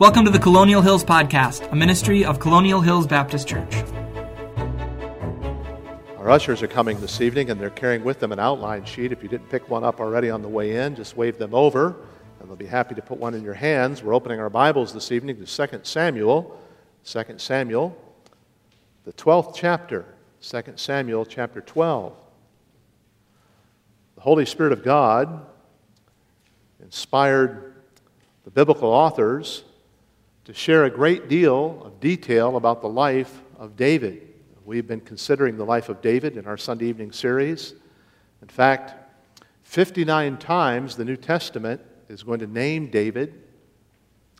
Welcome to the Colonial Hills Podcast, a ministry of Colonial Hills Baptist Church. Our ushers are coming this evening and they're carrying with them an outline sheet. If you didn't pick one up already on the way in, just wave them over and they'll be happy to put one in your hands. We're opening our Bibles this evening to 2 Samuel. 2 Samuel, the 12th chapter. 2 Samuel chapter 12. The Holy Spirit of God inspired the biblical authors to share a great deal of detail about the life of David. We've been considering the life of David in our Sunday evening series. In fact, 59 times the New Testament is going to name David.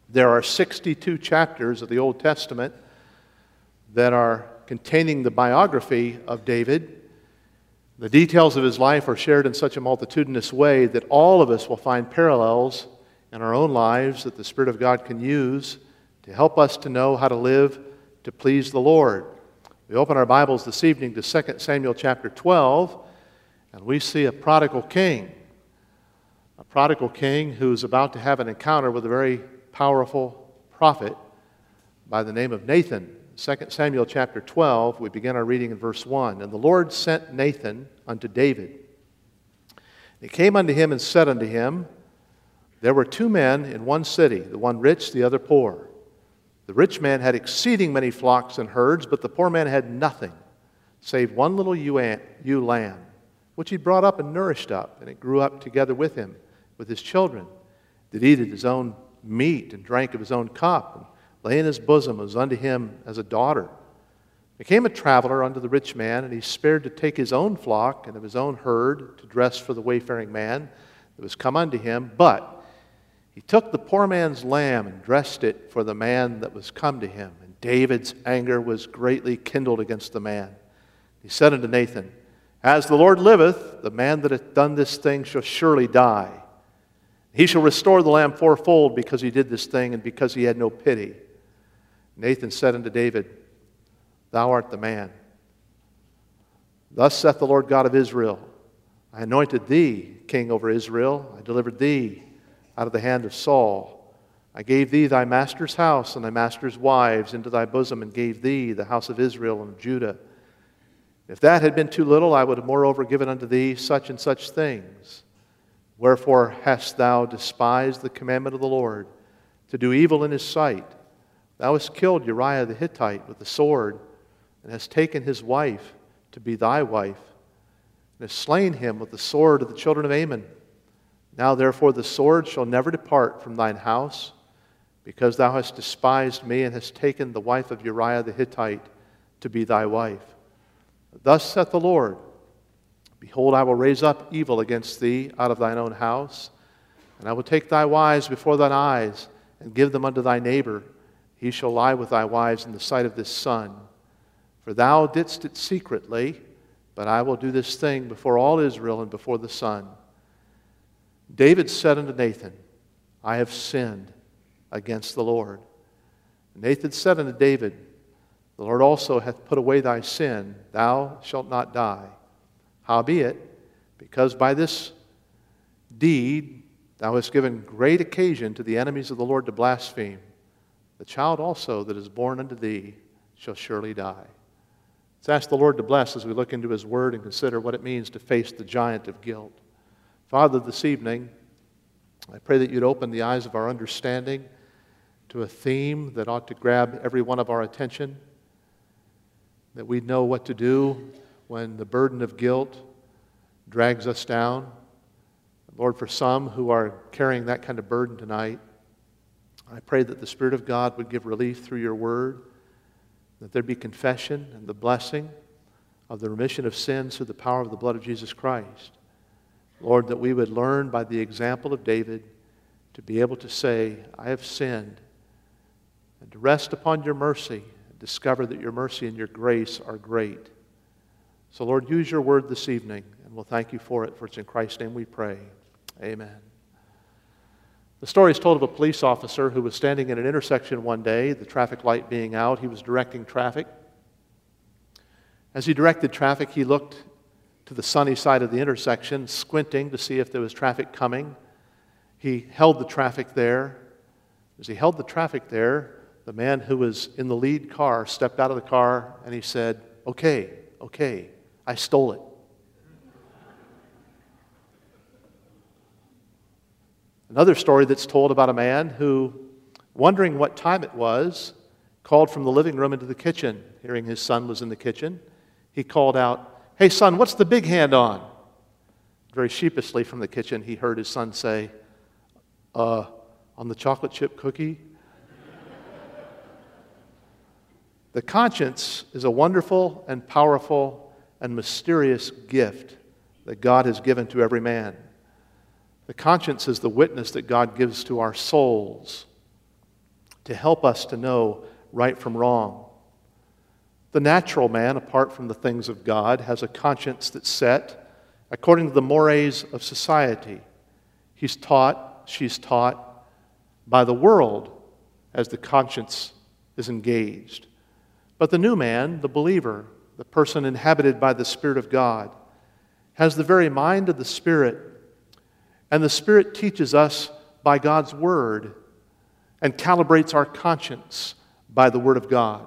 There are 62 chapters of the Old Testament that are containing the biography of David. The details of his life are shared in such a multitudinous way that all of us will find parallels in our own lives that the Spirit of God can use to help us to know how to live to please the Lord. We open our Bibles this evening to 2 Samuel chapter 12, and we see a prodigal king. A prodigal king who's about to have an encounter with a very powerful prophet by the name of Nathan. 2 Samuel chapter 12, we begin our reading in verse 1. And the Lord sent Nathan unto David. He came unto him and said unto him, There were two men in one city, the one rich, the other poor. The rich man had exceeding many flocks and herds, but the poor man had nothing save one little ewe lamb, which he brought up and nourished up, and it grew up together with him, with his children, that eat his own meat and drank of his own cup, and lay in his bosom, as unto him as a daughter. There came a traveler unto the rich man, and he spared to take his own flock and of his own herd to dress for the wayfaring man that was come unto him, but he took the poor man's lamb and dressed it for the man that was come to him. And David's anger was greatly kindled against the man. He said unto Nathan, As the Lord liveth, the man that hath done this thing shall surely die. He shall restore the lamb fourfold because he did this thing and because he had no pity. Nathan said unto David, Thou art the man. Thus saith the Lord God of Israel I anointed thee king over Israel, I delivered thee out of the hand of Saul. I gave thee thy master's house and thy master's wives into thy bosom, and gave thee the house of Israel and of Judah. If that had been too little, I would have moreover given unto thee such and such things. Wherefore hast thou despised the commandment of the Lord, to do evil in his sight? Thou hast killed Uriah the Hittite with the sword, and hast taken his wife to be thy wife, and hast slain him with the sword of the children of Ammon. Now, therefore, the sword shall never depart from thine house, because thou hast despised me and hast taken the wife of Uriah the Hittite to be thy wife. Thus saith the Lord Behold, I will raise up evil against thee out of thine own house, and I will take thy wives before thine eyes and give them unto thy neighbor. He shall lie with thy wives in the sight of this sun. For thou didst it secretly, but I will do this thing before all Israel and before the sun. David said unto Nathan, I have sinned against the Lord. Nathan said unto David, The Lord also hath put away thy sin, thou shalt not die. Howbeit, because by this deed thou hast given great occasion to the enemies of the Lord to blaspheme, the child also that is born unto thee shall surely die. Let's ask the Lord to bless as we look into his word and consider what it means to face the giant of guilt. Father, this evening, I pray that you'd open the eyes of our understanding to a theme that ought to grab every one of our attention, that we'd know what to do when the burden of guilt drags us down. Lord, for some who are carrying that kind of burden tonight, I pray that the Spirit of God would give relief through your word, that there be confession and the blessing of the remission of sins through the power of the blood of Jesus Christ. Lord, that we would learn by the example of David to be able to say, I have sinned, and to rest upon your mercy and discover that your mercy and your grace are great. So, Lord, use your word this evening, and we'll thank you for it, for it's in Christ's name we pray. Amen. The story is told of a police officer who was standing in an intersection one day, the traffic light being out. He was directing traffic. As he directed traffic, he looked to the sunny side of the intersection, squinting to see if there was traffic coming. He held the traffic there. As he held the traffic there, the man who was in the lead car stepped out of the car and he said, Okay, okay, I stole it. Another story that's told about a man who, wondering what time it was, called from the living room into the kitchen. Hearing his son was in the kitchen, he called out, Hey, son, what's the big hand on? Very sheepishly from the kitchen, he heard his son say, Uh, on the chocolate chip cookie? the conscience is a wonderful and powerful and mysterious gift that God has given to every man. The conscience is the witness that God gives to our souls to help us to know right from wrong. The natural man, apart from the things of God, has a conscience that's set according to the mores of society. He's taught, she's taught by the world as the conscience is engaged. But the new man, the believer, the person inhabited by the Spirit of God, has the very mind of the Spirit and the Spirit teaches us by God's Word and calibrates our conscience by the Word of God.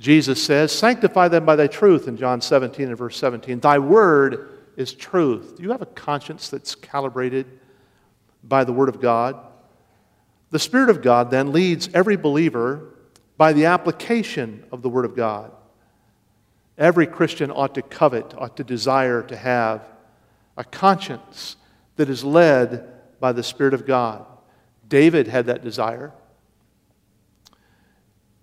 Jesus says, Sanctify them by thy truth in John 17 and verse 17. Thy Word is truth. Do you have a conscience that's calibrated by the Word of God? The Spirit of God then leads every believer by the application of the Word of God. Every Christian ought to covet, ought to desire to have a conscience that is led by the Spirit of God. David had that desire.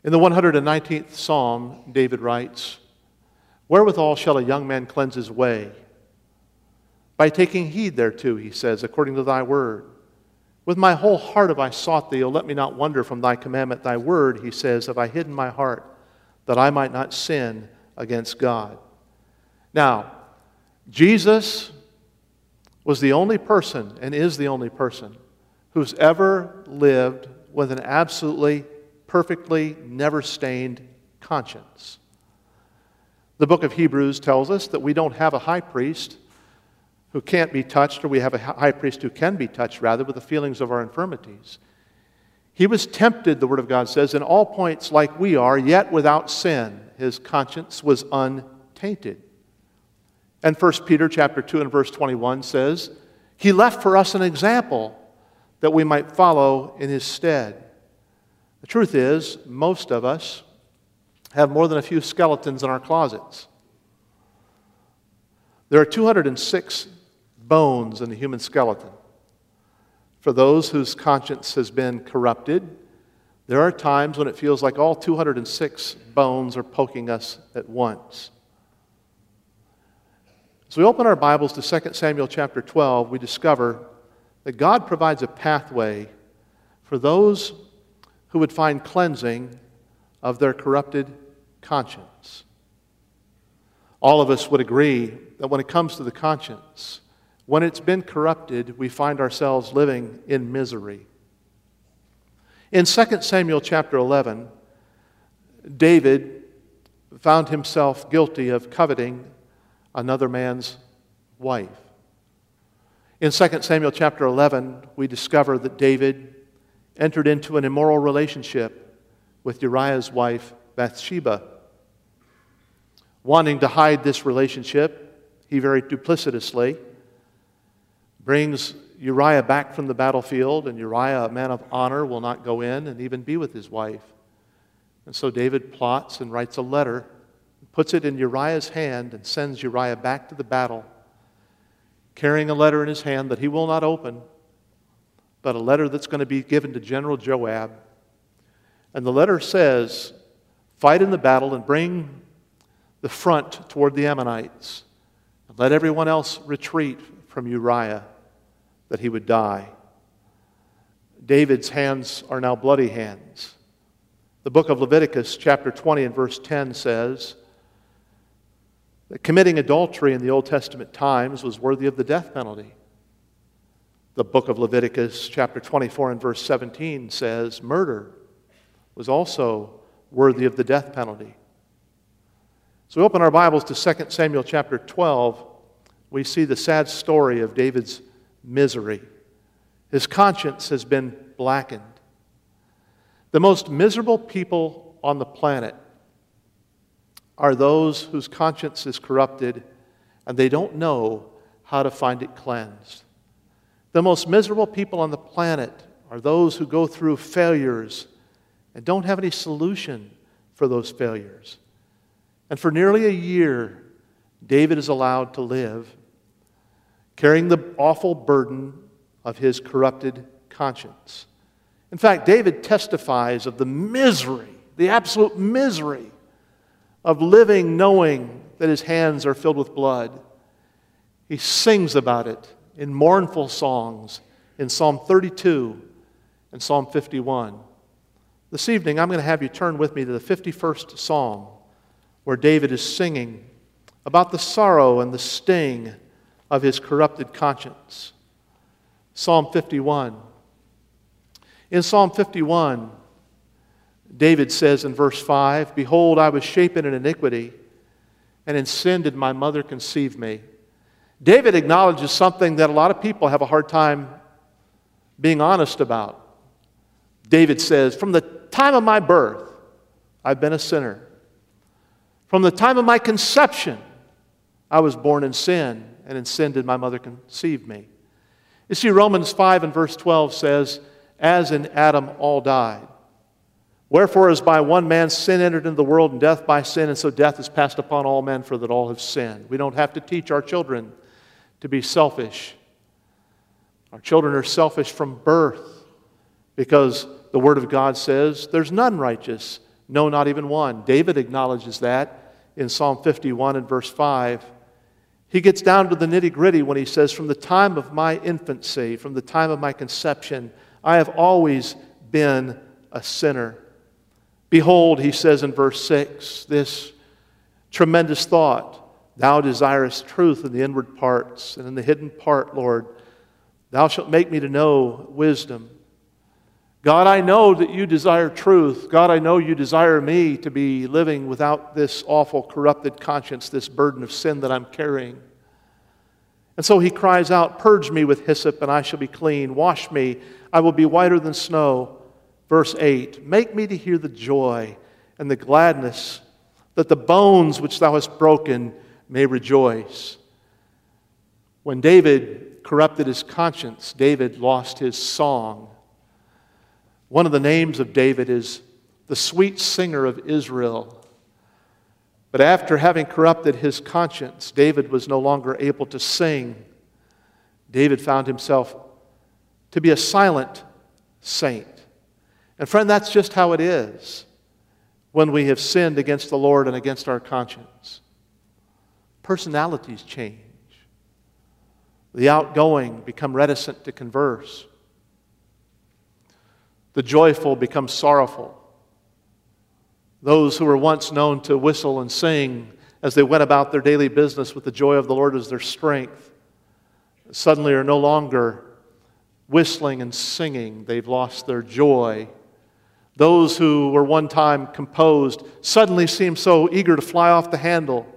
In the 119th Psalm, David writes, Wherewithal shall a young man cleanse his way? By taking heed thereto, he says, according to thy word. With my whole heart have I sought thee, O let me not wander from thy commandment. Thy word, he says, have I hidden my heart, that I might not sin against God. Now, Jesus was the only person and is the only person who's ever lived with an absolutely, perfectly, never stained conscience. The book of Hebrews tells us that we don't have a high priest who can't be touched, or we have a high priest who can be touched, rather, with the feelings of our infirmities. He was tempted, the Word of God says, in all points like we are, yet without sin. His conscience was untainted. And 1 Peter chapter 2 and verse 21 says, He left for us an example that we might follow in his stead. The truth is, most of us have more than a few skeletons in our closets. There are 206 bones in the human skeleton. For those whose conscience has been corrupted, there are times when it feels like all 206 bones are poking us at once. As we open our Bibles to 2 Samuel chapter 12, we discover that God provides a pathway for those who would find cleansing of their corrupted conscience. All of us would agree that when it comes to the conscience, when it's been corrupted, we find ourselves living in misery. In 2 Samuel chapter 11, David found himself guilty of coveting another man's wife. In 2 Samuel chapter 11, we discover that David entered into an immoral relationship with Uriah's wife, Bathsheba. Wanting to hide this relationship, he very duplicitously brings Uriah back from the battlefield, and Uriah, a man of honor, will not go in and even be with his wife. And so David plots and writes a letter puts it in Uriah's hand, and sends Uriah back to the battle, carrying a letter in his hand that he will not open, but a letter that's going to be given to General Joab. And the letter says, Fight in the battle and bring the front toward the Ammonites. And let everyone else retreat from Uriah, that he would die. David's hands are now bloody hands. The book of Leviticus, chapter 20, and verse 10 says, that committing adultery in the Old Testament times was worthy of the death penalty. The book of Leviticus, chapter 24 and verse 17, says murder was also worthy of the death penalty. So we open our Bibles to 2 Samuel chapter 12. We see the sad story of David's misery. His conscience has been blackened. The most miserable people on the planet are those whose conscience is corrupted and they don't know how to find it cleansed. The most miserable people on the planet are those who go through failures and don't have any solution for those failures. And for nearly a year, David is allowed to live carrying the awful burden of his corrupted conscience. In fact, David testifies of the misery, the absolute misery of living knowing that his hands are filled with blood. He sings about it in mournful songs in Psalm 32 and Psalm 51. This evening, I'm going to have you turn with me to the 51st Psalm, where David is singing about the sorrow and the sting of his corrupted conscience. Psalm 51. In Psalm 51, David says in verse 5 Behold, I was shapen in iniquity, and in sin did my mother conceive me. David acknowledges something that a lot of people have a hard time being honest about. David says, From the time of my birth, I've been a sinner. From the time of my conception, I was born in sin, and in sin did my mother conceive me. You see, Romans 5 and verse 12 says, As in Adam all died. Wherefore, as by one man sin entered into the world, and death by sin, and so death is passed upon all men, for that all have sinned. We don't have to teach our children to be selfish. Our children are selfish from birth because the Word of God says, There's none righteous, no, not even one. David acknowledges that in Psalm 51 and verse 5. He gets down to the nitty gritty when he says, From the time of my infancy, from the time of my conception, I have always been a sinner. Behold, he says in verse 6, this tremendous thought Thou desirest truth in the inward parts, and in the hidden part, Lord, thou shalt make me to know wisdom. God, I know that you desire truth. God, I know you desire me to be living without this awful, corrupted conscience, this burden of sin that I'm carrying. And so he cries out, Purge me with hyssop, and I shall be clean. Wash me, I will be whiter than snow. Verse 8 Make me to hear the joy and the gladness, that the bones which thou hast broken may rejoice. When David corrupted his conscience, David lost his song. One of the names of David is the sweet singer of Israel. But after having corrupted his conscience, David was no longer able to sing. David found himself to be a silent saint. And friend, that's just how it is when we have sinned against the Lord and against our conscience. Personalities change. The outgoing become reticent to converse. The joyful become sorrowful. Those who were once known to whistle and sing as they went about their daily business with the joy of the Lord as their strength suddenly are no longer whistling and singing. They've lost their joy. Those who were one time composed suddenly seem so eager to fly off the handle.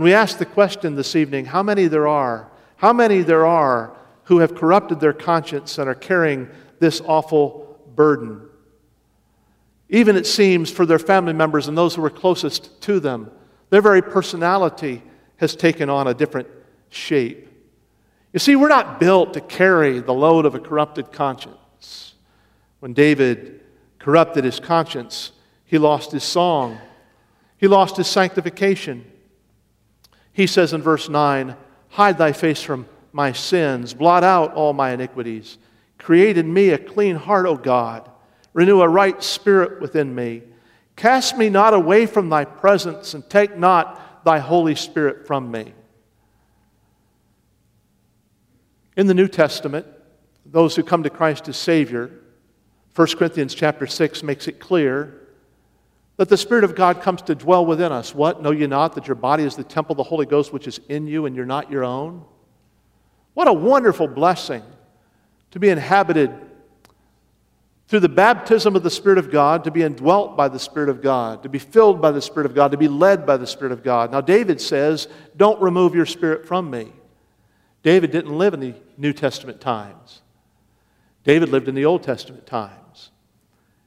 And we ask the question this evening how many there are, how many there are who have corrupted their conscience and are carrying this awful burden. Even it seems for their family members and those who are closest to them, their very personality has taken on a different shape. You see, we're not built to carry the load of a corrupted conscience. When David corrupted his conscience, he lost his song, he lost his sanctification. He says in verse 9, Hide thy face from my sins, blot out all my iniquities. Create in me a clean heart, O God. Renew a right spirit within me. Cast me not away from thy presence, and take not thy Holy Spirit from me. In the New Testament, those who come to Christ as Savior, 1 Corinthians chapter 6 makes it clear that the Spirit of God comes to dwell within us. What? Know ye not that your body is the temple of the Holy Ghost which is in you and you're not your own? What a wonderful blessing to be inhabited through the baptism of the Spirit of God, to be indwelt by the Spirit of God, to be filled by the Spirit of God, to be led by the Spirit of God. Now, David says, Don't remove your Spirit from me. David didn't live in the New Testament times, David lived in the Old Testament times.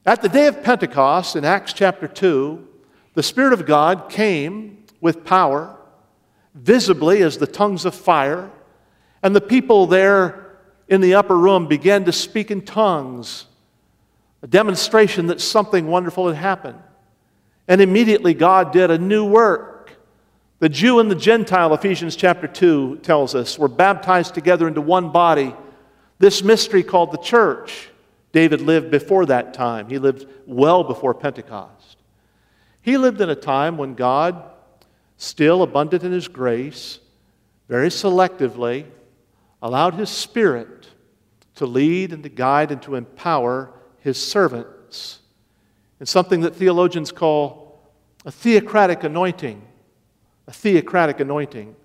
At the day of Pentecost in Acts chapter 2, the Spirit of God came with power, visibly as the tongues of fire, and the people there in the upper room began to speak in tongues, a demonstration that something wonderful had happened. And immediately God did a new work. The Jew and the Gentile, Ephesians chapter 2 tells us, were baptized together into one body. This mystery called the church. David lived before that time, he lived well before Pentecost. He lived in a time when God, still abundant in his grace, very selectively, allowed his Spirit to lead and to guide and to empower his servants in something that theologians call a theocratic anointing. A theocratic anointing.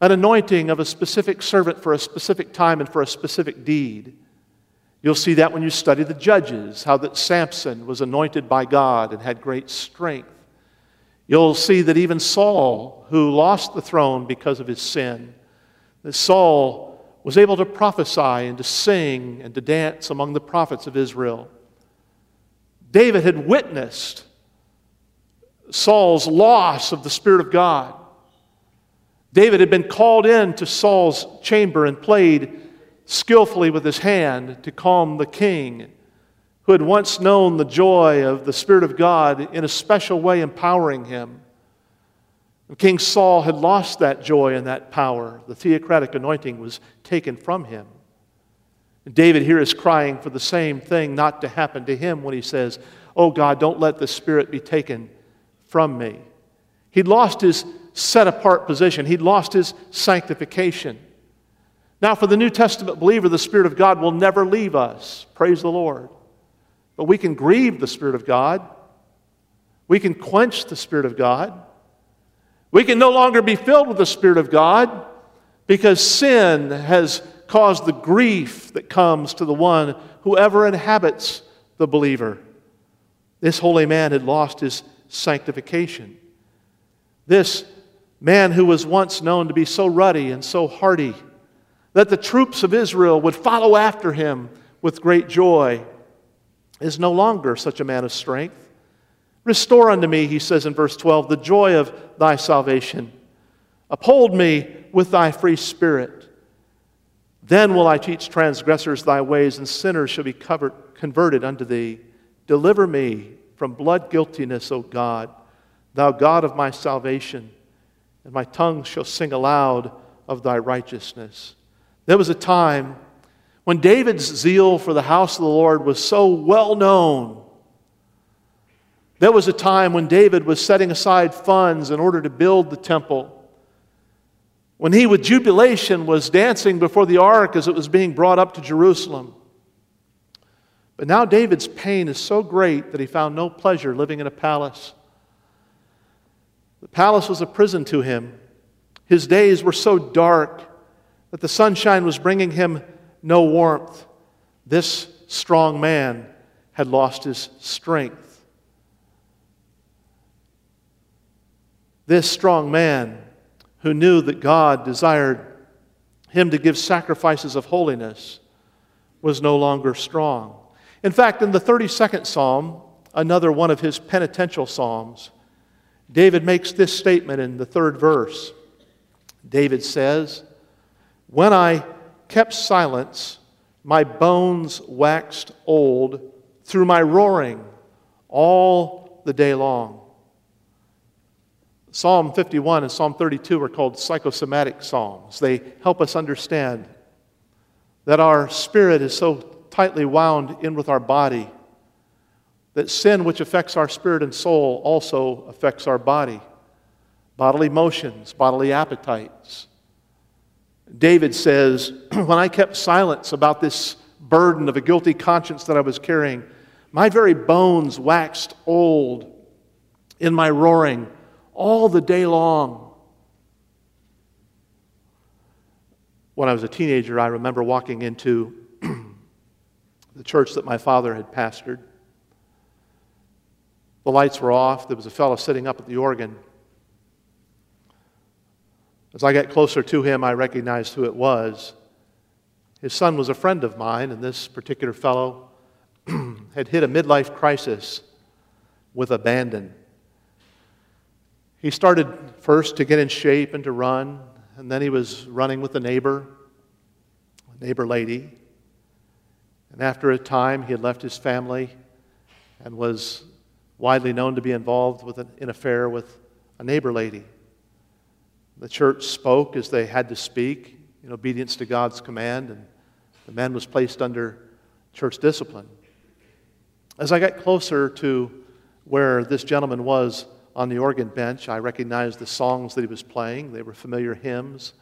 An anointing of a specific servant for a specific time and for a specific deed. You'll see that when you study the judges, how that Samson was anointed by God and had great strength. You'll see that even Saul, who lost the throne because of his sin, that Saul was able to prophesy and to sing and to dance among the prophets of Israel. David had witnessed Saul's loss of the Spirit of God. David had been called in to Saul's chamber and played skillfully with his hand to calm the king, who had once known the joy of the Spirit of God in a special way empowering him. And King Saul had lost that joy and that power. The theocratic anointing was taken from him. And David here is crying for the same thing not to happen to him when he says, Oh God, don't let the Spirit be taken from me. He'd lost his set apart position, he'd lost his sanctification. Now, for the New Testament believer, the Spirit of God will never leave us. Praise the Lord. But we can grieve the Spirit of God. We can quench the Spirit of God. We can no longer be filled with the Spirit of God because sin has caused the grief that comes to the one who ever inhabits the believer. This holy man had lost his sanctification. This man who was once known to be so ruddy and so hearty that the troops of Israel would follow after him with great joy, is no longer such a man of strength. Restore unto me, he says in verse 12, the joy of thy salvation. Uphold me with thy free spirit. Then will I teach transgressors thy ways, and sinners shall be covered, converted unto thee. Deliver me from blood guiltiness, O God, thou God of my salvation, and my tongue shall sing aloud of thy righteousness. There was a time when David's zeal for the house of the Lord was so well known. There was a time when David was setting aside funds in order to build the temple. When he, with jubilation, was dancing before the ark as it was being brought up to Jerusalem. But now David's pain is so great that he found no pleasure living in a palace. The palace was a prison to him. His days were so dark that the sunshine was bringing him no warmth. This strong man had lost his strength. This strong man who knew that God desired him to give sacrifices of holiness was no longer strong. In fact, in the 32nd Psalm, another one of his penitential Psalms, David makes this statement in the third verse. David says, when I kept silence, my bones waxed old through my roaring all the day long. Psalm 51 and Psalm 32 are called psychosomatic psalms. They help us understand that our spirit is so tightly wound in with our body that sin, which affects our spirit and soul, also affects our body. Bodily motions, bodily appetites, David says, When I kept silence about this burden of a guilty conscience that I was carrying, my very bones waxed old in my roaring all the day long. When I was a teenager, I remember walking into the church that my father had pastored. The lights were off. There was a fellow sitting up at the organ. As I got closer to him, I recognized who it was. His son was a friend of mine, and this particular fellow had hit a midlife crisis with abandon. He started first to get in shape and to run, and then he was running with a neighbor, a neighbor lady. And after a time, he had left his family and was widely known to be involved with an, an affair with a neighbor lady. The church spoke as they had to speak in obedience to God's command, and the man was placed under church discipline. As I got closer to where this gentleman was on the organ bench, I recognized the songs that he was playing. They were familiar hymns.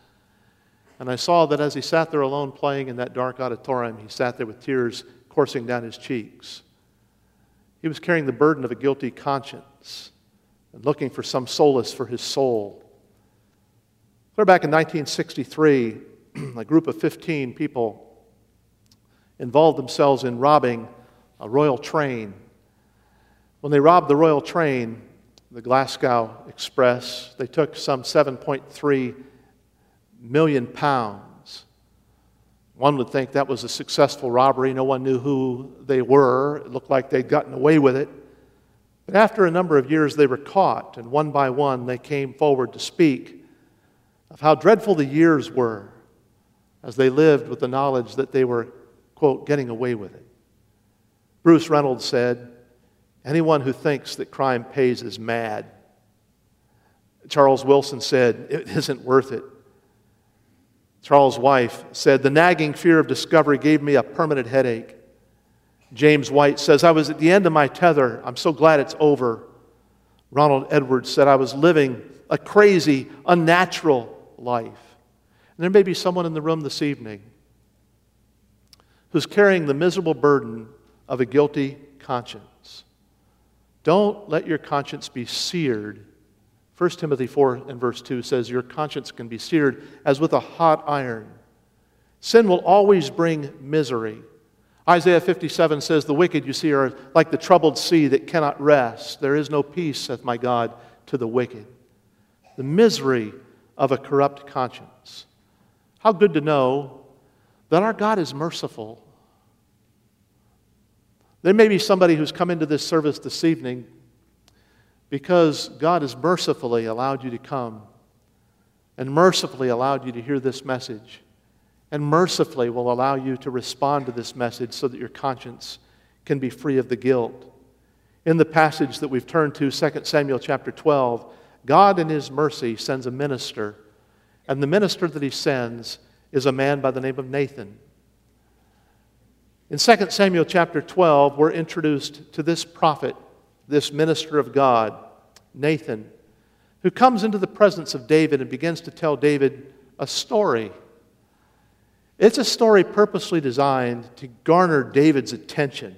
And I saw that as he sat there alone playing in that dark auditorium, he sat there with tears coursing down his cheeks. He was carrying the burden of a guilty conscience and looking for some solace for his soul. Back in 1963, a group of 15 people involved themselves in robbing a royal train. When they robbed the royal train, the Glasgow Express, they took some 7.3 million pounds. One would think that was a successful robbery. No one knew who they were. It looked like they'd gotten away with it. But after a number of years, they were caught, and one by one, they came forward to speak of how dreadful the years were as they lived with the knowledge that they were, quote, getting away with it. Bruce Reynolds said, Anyone who thinks that crime pays is mad. Charles Wilson said, It isn't worth it. Charles' wife said, The nagging fear of discovery gave me a permanent headache. James White says, I was at the end of my tether. I'm so glad it's over. Ronald Edwards said, I was living a crazy, unnatural life. And there may be someone in the room this evening who's carrying the miserable burden of a guilty conscience. Don't let your conscience be seared. 1 Timothy 4 and verse 2 says, Your conscience can be seared as with a hot iron. Sin will always bring misery. Isaiah 57 says, The wicked, you see, are like the troubled sea that cannot rest. There is no peace, saith my God, to the wicked. The misery of a corrupt conscience. How good to know that our God is merciful. There may be somebody who's come into this service this evening because God has mercifully allowed you to come and mercifully allowed you to hear this message and mercifully will allow you to respond to this message so that your conscience can be free of the guilt. In the passage that we've turned to, 2 Samuel chapter 12, God in his mercy sends a minister, and the minister that he sends is a man by the name of Nathan. In 2 Samuel chapter 12, we're introduced to this prophet, this minister of God, Nathan, who comes into the presence of David and begins to tell David a story it's a story purposely designed to garner David's attention.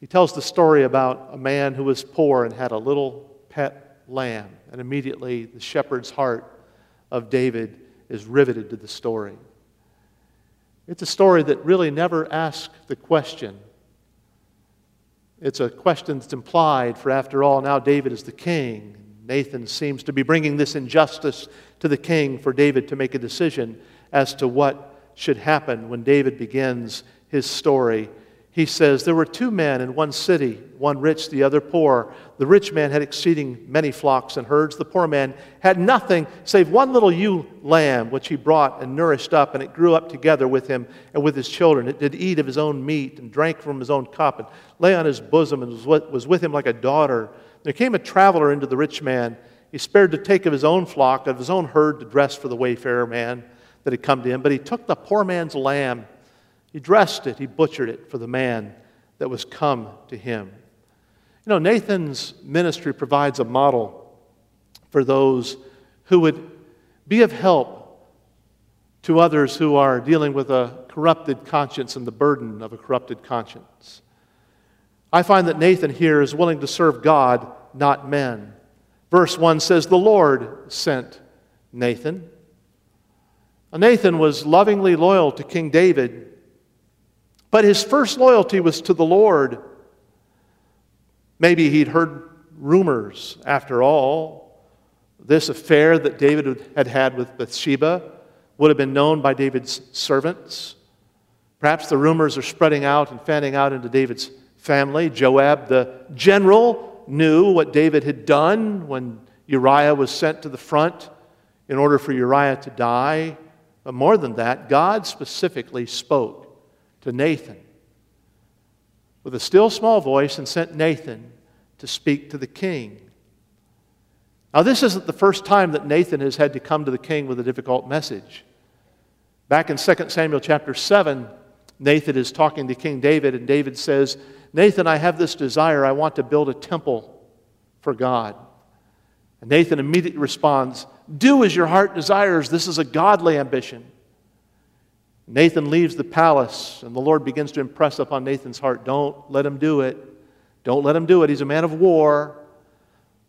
He tells the story about a man who was poor and had a little pet lamb, and immediately the shepherd's heart of David is riveted to the story. It's a story that really never asks the question. It's a question that's implied, for after all, now David is the king. Nathan seems to be bringing this injustice to the king for David to make a decision as to what should happen when David begins his story. He says, There were two men in one city, one rich, the other poor. The rich man had exceeding many flocks and herds. The poor man had nothing save one little ewe lamb, which he brought and nourished up, and it grew up together with him and with his children. It did eat of his own meat and drank from his own cup and lay on his bosom and was with him like a daughter. There came a traveler into the rich man. He spared to take of his own flock, of his own herd, to dress for the wayfarer man that had come to him. But he took the poor man's lamb, he dressed it, he butchered it for the man that was come to him. You know, Nathan's ministry provides a model for those who would be of help to others who are dealing with a corrupted conscience and the burden of a corrupted conscience. I find that Nathan here is willing to serve God, not men. Verse 1 says, The Lord sent Nathan. Nathan was lovingly loyal to King David, but his first loyalty was to the Lord. Maybe he'd heard rumors, after all. This affair that David had had with Bathsheba would have been known by David's servants. Perhaps the rumors are spreading out and fanning out into David's family. Joab, the general, knew what David had done when Uriah was sent to the front in order for Uriah to die. But more than that, God specifically spoke to Nathan with a still small voice and sent Nathan to speak to the king. Now, this isn't the first time that Nathan has had to come to the king with a difficult message. Back in 2 Samuel chapter 7, Nathan is talking to King David, and David says, Nathan, I have this desire. I want to build a temple for God. And Nathan immediately responds, Do as your heart desires. This is a godly ambition. Nathan leaves the palace, and the Lord begins to impress upon Nathan's heart don't let him do it. Don't let him do it. He's a man of war.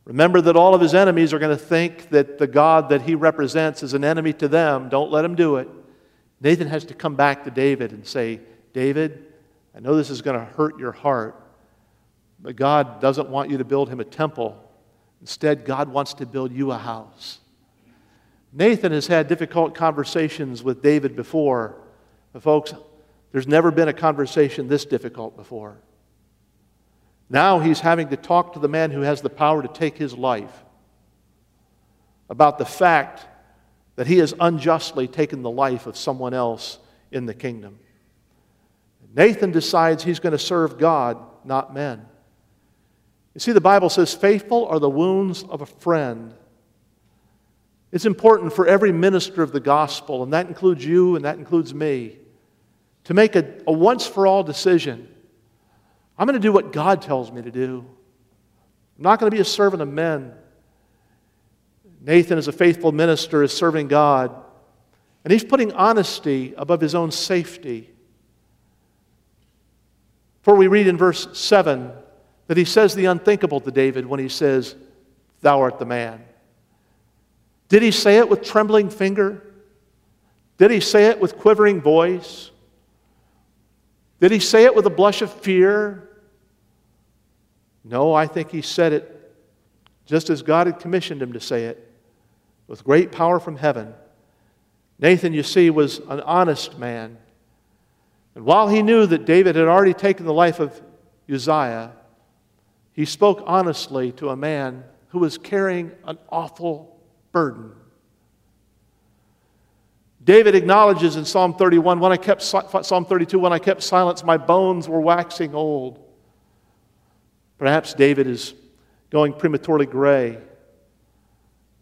Remember that all of his enemies are going to think that the God that he represents is an enemy to them. Don't let him do it. Nathan has to come back to David and say, David, I know this is going to hurt your heart, but God doesn't want you to build him a temple. Instead, God wants to build you a house. Nathan has had difficult conversations with David before. But folks, there's never been a conversation this difficult before. Now he's having to talk to the man who has the power to take his life about the fact that he has unjustly taken the life of someone else in the kingdom. Nathan decides he's going to serve God, not men. You see, the Bible says, faithful are the wounds of a friend. It's important for every minister of the gospel, and that includes you and that includes me, to make a, a once for all decision. I'm going to do what God tells me to do. I'm not going to be a servant of men. Nathan, as a faithful minister, is serving God, and he's putting honesty above his own safety. For we read in verse 7 that he says the unthinkable to David when he says, Thou art the man. Did he say it with trembling finger? Did he say it with quivering voice? Did he say it with a blush of fear? No, I think he said it just as God had commissioned him to say it, with great power from heaven. Nathan, you see, was an honest man. And while he knew that David had already taken the life of Uzziah, he spoke honestly to a man who was carrying an awful burden. David acknowledges in Psalm 31, when I kept Psalm 32, when I kept silence, my bones were waxing old. Perhaps David is going prematurely gray.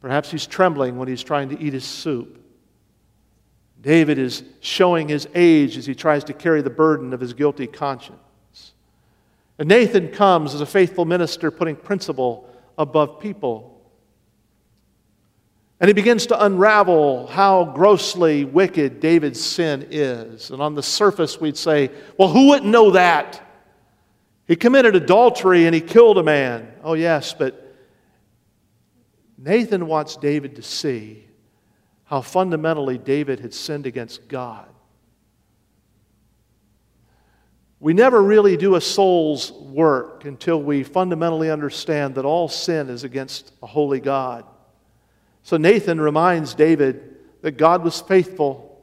Perhaps he's trembling when he's trying to eat his soup. David is showing his age as he tries to carry the burden of his guilty conscience. And Nathan comes as a faithful minister, putting principle above people. And he begins to unravel how grossly wicked David's sin is. And on the surface, we'd say, well, who wouldn't know that? He committed adultery and he killed a man. Oh, yes, but Nathan wants David to see how fundamentally David had sinned against God. We never really do a soul's work until we fundamentally understand that all sin is against a holy God. So Nathan reminds David that God was faithful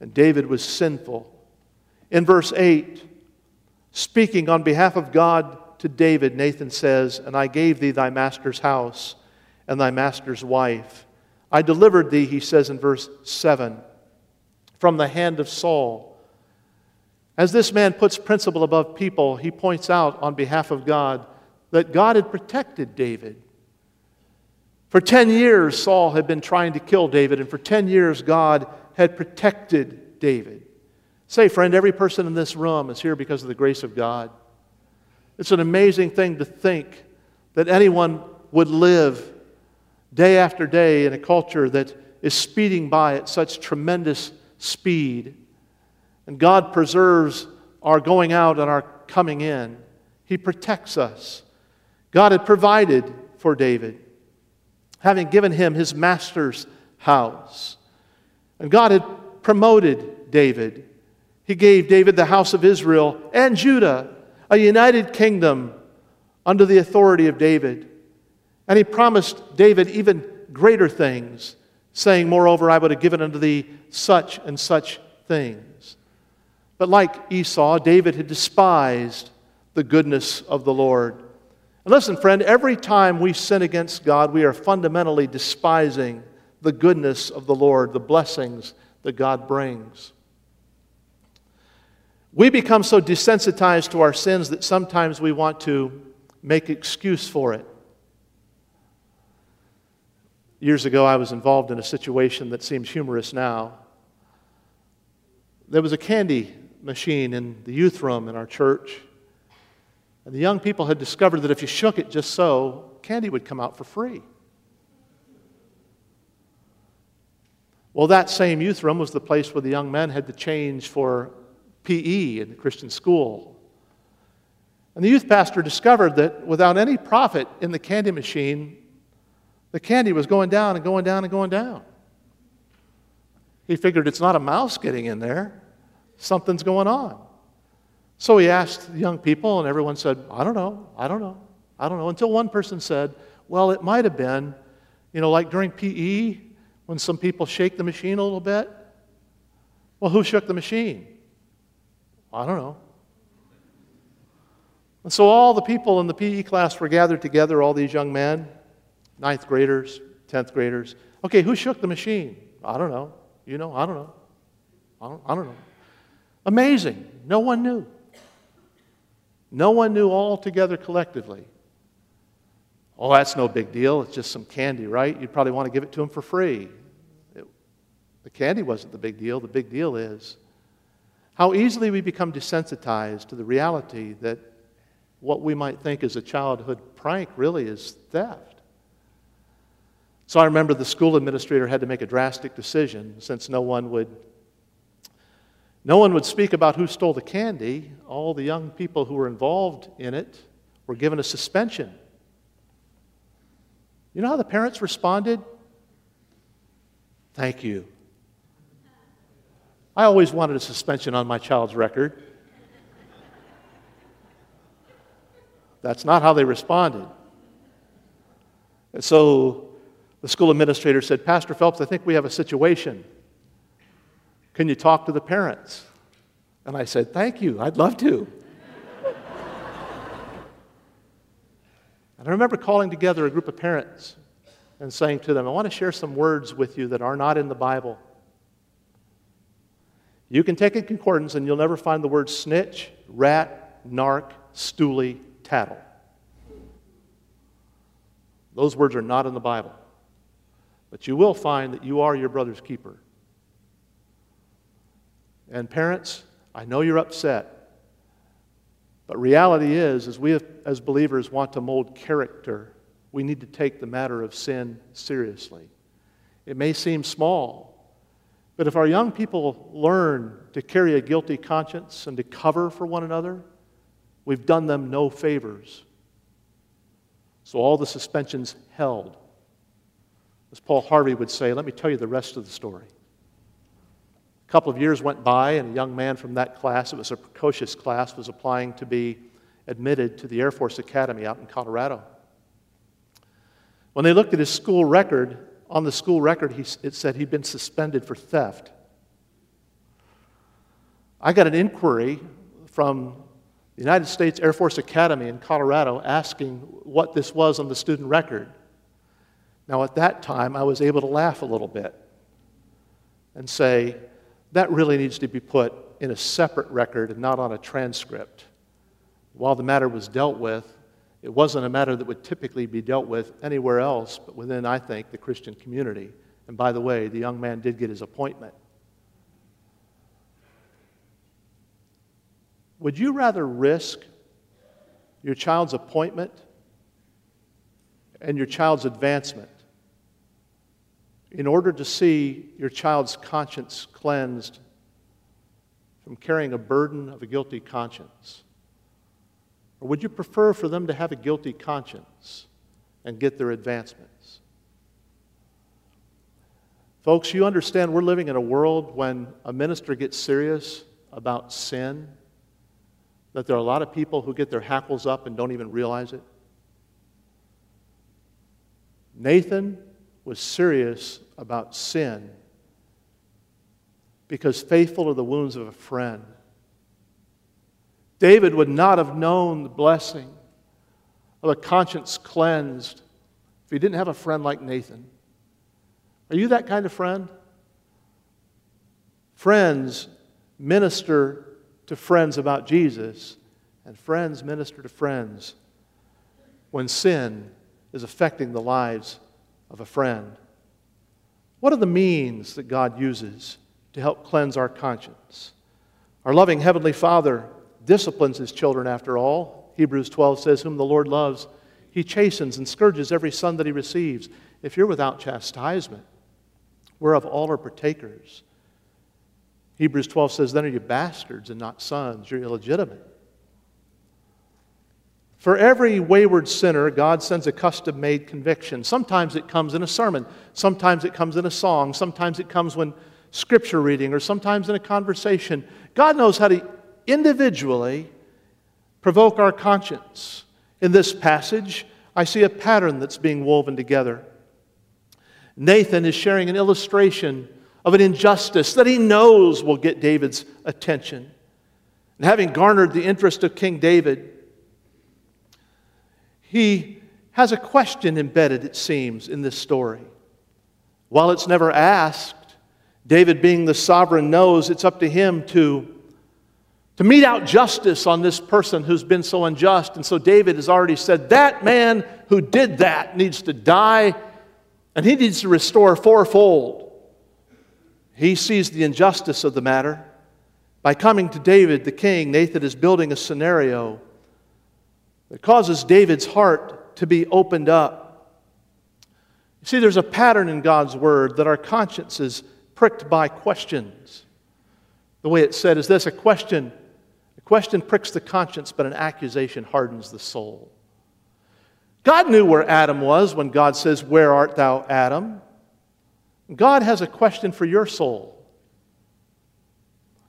and David was sinful. In verse 8, speaking on behalf of God to David, Nathan says, And I gave thee thy master's house and thy master's wife. I delivered thee, he says in verse 7, from the hand of Saul as this man puts principle above people, he points out on behalf of God that God had protected David. For 10 years, Saul had been trying to kill David, and for 10 years, God had protected David. Say, friend, every person in this room is here because of the grace of God. It's an amazing thing to think that anyone would live day after day in a culture that is speeding by at such tremendous speed and God preserves our going out and our coming in. He protects us. God had provided for David, having given him his master's house. And God had promoted David. He gave David the house of Israel and Judah, a united kingdom under the authority of David. And he promised David even greater things, saying, Moreover, I would have given unto thee such and such things. But like Esau, David had despised the goodness of the Lord. Listen, friend, every time we sin against God, we are fundamentally despising the goodness of the Lord, the blessings that God brings. We become so desensitized to our sins that sometimes we want to make excuse for it. Years ago, I was involved in a situation that seems humorous now. There was a candy machine in the youth room in our church, and the young people had discovered that if you shook it just so, candy would come out for free. Well, that same youth room was the place where the young men had to change for PE in the Christian school. And the youth pastor discovered that without any profit in the candy machine, the candy was going down and going down and going down. He figured it's not a mouse getting in there, something's going on. So he asked the young people, and everyone said, I don't know, I don't know, I don't know. Until one person said, Well, it might have been, you know, like during PE when some people shake the machine a little bit. Well, who shook the machine? I don't know. And so all the people in the PE class were gathered together, all these young men, ninth graders, 10th graders. Okay, who shook the machine? I don't know. You know, I don't know. I don't, I don't know. Amazing. No one knew. No one knew all together collectively. Oh, that's no big deal. It's just some candy, right? You'd probably want to give it to them for free. It, the candy wasn't the big deal. The big deal is how easily we become desensitized to the reality that what we might think is a childhood prank really is theft. So I remember the school administrator had to make a drastic decision since no one would no one would speak about who stole the candy. All the young people who were involved in it were given a suspension. You know how the parents responded? Thank you. I always wanted a suspension on my child's record. That's not how they responded. And so the school administrator said, Pastor Phelps, I think we have a situation. Can you talk to the parents? And I said, Thank you, I'd love to. and I remember calling together a group of parents and saying to them, I want to share some words with you that are not in the Bible. You can take a concordance and you'll never find the words snitch, rat, narc, stoolie, tattle. Those words are not in the Bible. But you will find that you are your brother's keeper. And parents, I know you're upset. But reality is, as we as believers want to mold character, we need to take the matter of sin seriously. It may seem small, but if our young people learn to carry a guilty conscience and to cover for one another, we've done them no favors. So all the suspensions held. As Paul Harvey would say, let me tell you the rest of the story. A couple of years went by, and a young man from that class, it was a precocious class, was applying to be admitted to the Air Force Academy out in Colorado. When they looked at his school record, on the school record, he, it said he'd been suspended for theft. I got an inquiry from the United States Air Force Academy in Colorado asking what this was on the student record. Now, at that time, I was able to laugh a little bit and say, that really needs to be put in a separate record and not on a transcript. While the matter was dealt with, it wasn't a matter that would typically be dealt with anywhere else but within, I think, the Christian community. And by the way, the young man did get his appointment. Would you rather risk your child's appointment and your child's advancement in order to see your child's conscience cleansed from carrying a burden of a guilty conscience? Or would you prefer for them to have a guilty conscience and get their advancements? Folks, you understand we're living in a world when a minister gets serious about sin, that there are a lot of people who get their hackles up and don't even realize it. Nathan was serious about sin because faithful are the wounds of a friend. David would not have known the blessing of a conscience cleansed if he didn't have a friend like Nathan. Are you that kind of friend? Friends minister to friends about Jesus, and friends minister to friends when sin is affecting the lives of a friend. What are the means that God uses to help cleanse our conscience? Our loving Heavenly Father disciplines His children, after all. Hebrews 12 says, Whom the Lord loves, He chastens and scourges every son that He receives. If you're without chastisement, whereof all are partakers. Hebrews 12 says, Then are you bastards and not sons. You're illegitimate. For every wayward sinner, God sends a custom made conviction. Sometimes it comes in a sermon, sometimes it comes in a song, sometimes it comes when scripture reading, or sometimes in a conversation. God knows how to individually provoke our conscience. In this passage, I see a pattern that's being woven together. Nathan is sharing an illustration of an injustice that he knows will get David's attention. And having garnered the interest of King David, he has a question embedded, it seems, in this story. While it's never asked, David, being the sovereign, knows it's up to him to, to mete out justice on this person who's been so unjust. And so David has already said, That man who did that needs to die, and he needs to restore fourfold. He sees the injustice of the matter. By coming to David, the king, Nathan is building a scenario that causes David's heart to be opened up. You see, there's a pattern in God's word that our conscience is pricked by questions. The way it's said is this a question, a question pricks the conscience, but an accusation hardens the soul. God knew where Adam was when God says, Where art thou, Adam? God has a question for your soul.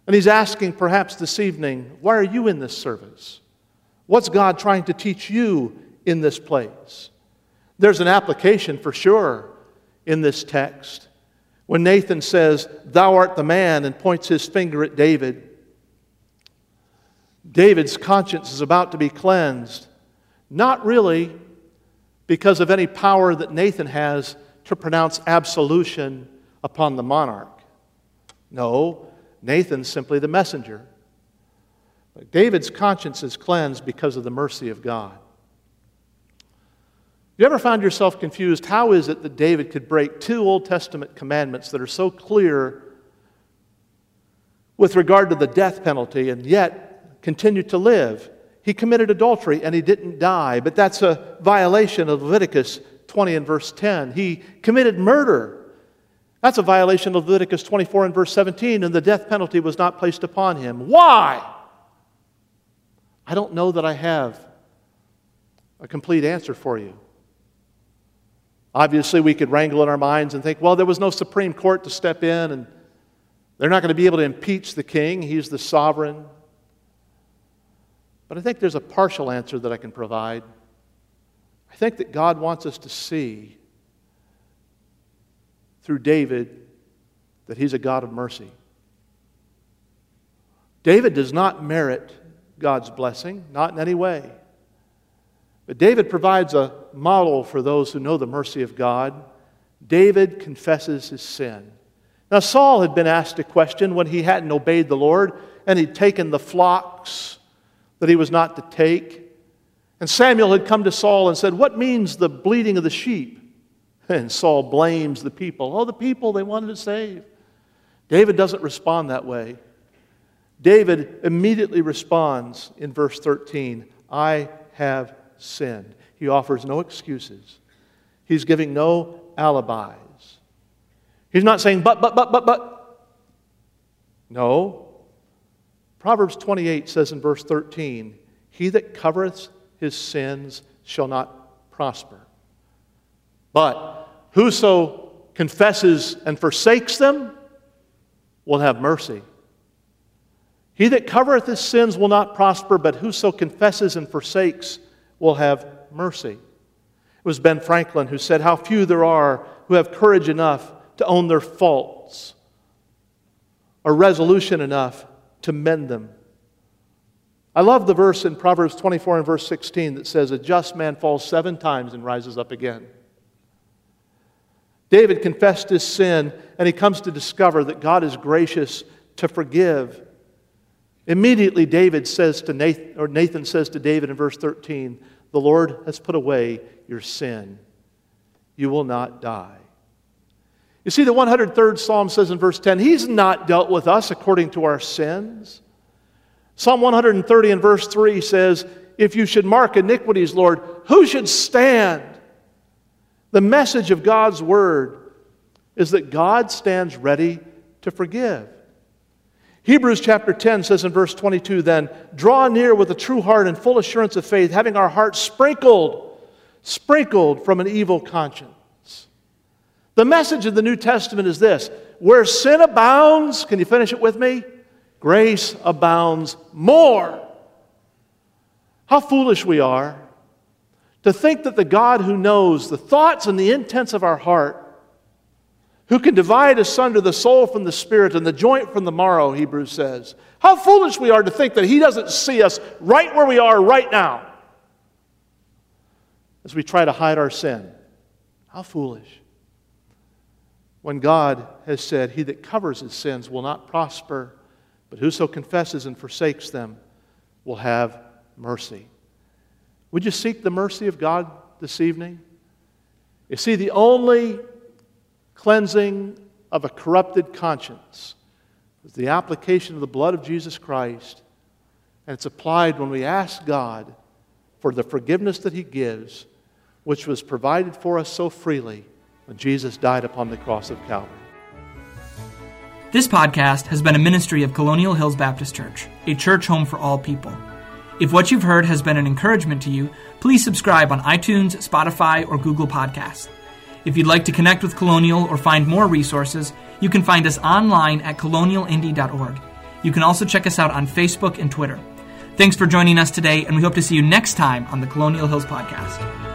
And He's asking, perhaps this evening, why are you in this service? What's God trying to teach you in this place? There's an application for sure in this text. When Nathan says, Thou art the man, and points his finger at David, David's conscience is about to be cleansed, not really because of any power that Nathan has to pronounce absolution upon the monarch. No, Nathan's simply the messenger. But David's conscience is cleansed because of the mercy of God. You ever found yourself confused? How is it that David could break two Old Testament commandments that are so clear with regard to the death penalty and yet continue to live? He committed adultery and he didn't die, but that's a violation of Leviticus 20 and verse 10. He committed murder. That's a violation of Leviticus 24 and verse 17, and the death penalty was not placed upon him. Why? I don't know that I have a complete answer for you. Obviously, we could wrangle in our minds and think, well, there was no Supreme Court to step in, and they're not going to be able to impeach the king. He's the sovereign. But I think there's a partial answer that I can provide. I think that God wants us to see through David that he's a God of mercy. David does not merit God's blessing, not in any way. But David provides a model for those who know the mercy of God. David confesses his sin. Now, Saul had been asked a question when he hadn't obeyed the Lord and he'd taken the flocks that he was not to take. And Samuel had come to Saul and said, What means the bleating of the sheep? And Saul blames the people. Oh, the people they wanted to save. David doesn't respond that way. David immediately responds in verse 13 I have sinned. He offers no excuses, he's giving no alibis. He's not saying, but, but, but, but, but. No. Proverbs 28 says in verse 13, He that covereth his sins shall not prosper. But whoso confesses and forsakes them will have mercy. He that covereth his sins will not prosper, but whoso confesses and forsakes will have mercy. It was Ben Franklin who said, How few there are who have courage enough to own their faults, or resolution enough to mend them. I love the verse in Proverbs 24 and verse 16 that says, A just man falls seven times and rises up again. David confessed his sin, and he comes to discover that God is gracious to forgive. Immediately, David says to Nathan, or Nathan says to David in verse 13, The Lord has put away your sin. You will not die. You see, the 103rd Psalm says in verse 10, He's not dealt with us according to our sins. Psalm 130 and verse 3 says, If you should mark iniquities, Lord, who should stand? The message of God's word is that God stands ready to forgive. Hebrews chapter 10 says in verse 22 then, draw near with a true heart and full assurance of faith, having our hearts sprinkled, sprinkled from an evil conscience. The message of the New Testament is this where sin abounds, can you finish it with me? Grace abounds more. How foolish we are to think that the God who knows the thoughts and the intents of our heart, who can divide asunder the soul from the spirit and the joint from the marrow, Hebrews says, how foolish we are to think that He doesn't see us right where we are right now as we try to hide our sin. How foolish. When God has said, He that covers his sins will not prosper, but whoso confesses and forsakes them will have mercy. Would you seek the mercy of God this evening? You see, the only cleansing of a corrupted conscience is the application of the blood of Jesus Christ, and it's applied when we ask God for the forgiveness that He gives, which was provided for us so freely when Jesus died upon the cross of Calvary. This podcast has been a ministry of Colonial Hills Baptist Church, a church home for all people. If what you've heard has been an encouragement to you, please subscribe on iTunes, Spotify, or Google Podcasts. If you'd like to connect with Colonial or find more resources, you can find us online at colonialindy.org. You can also check us out on Facebook and Twitter. Thanks for joining us today, and we hope to see you next time on the Colonial Hills Podcast.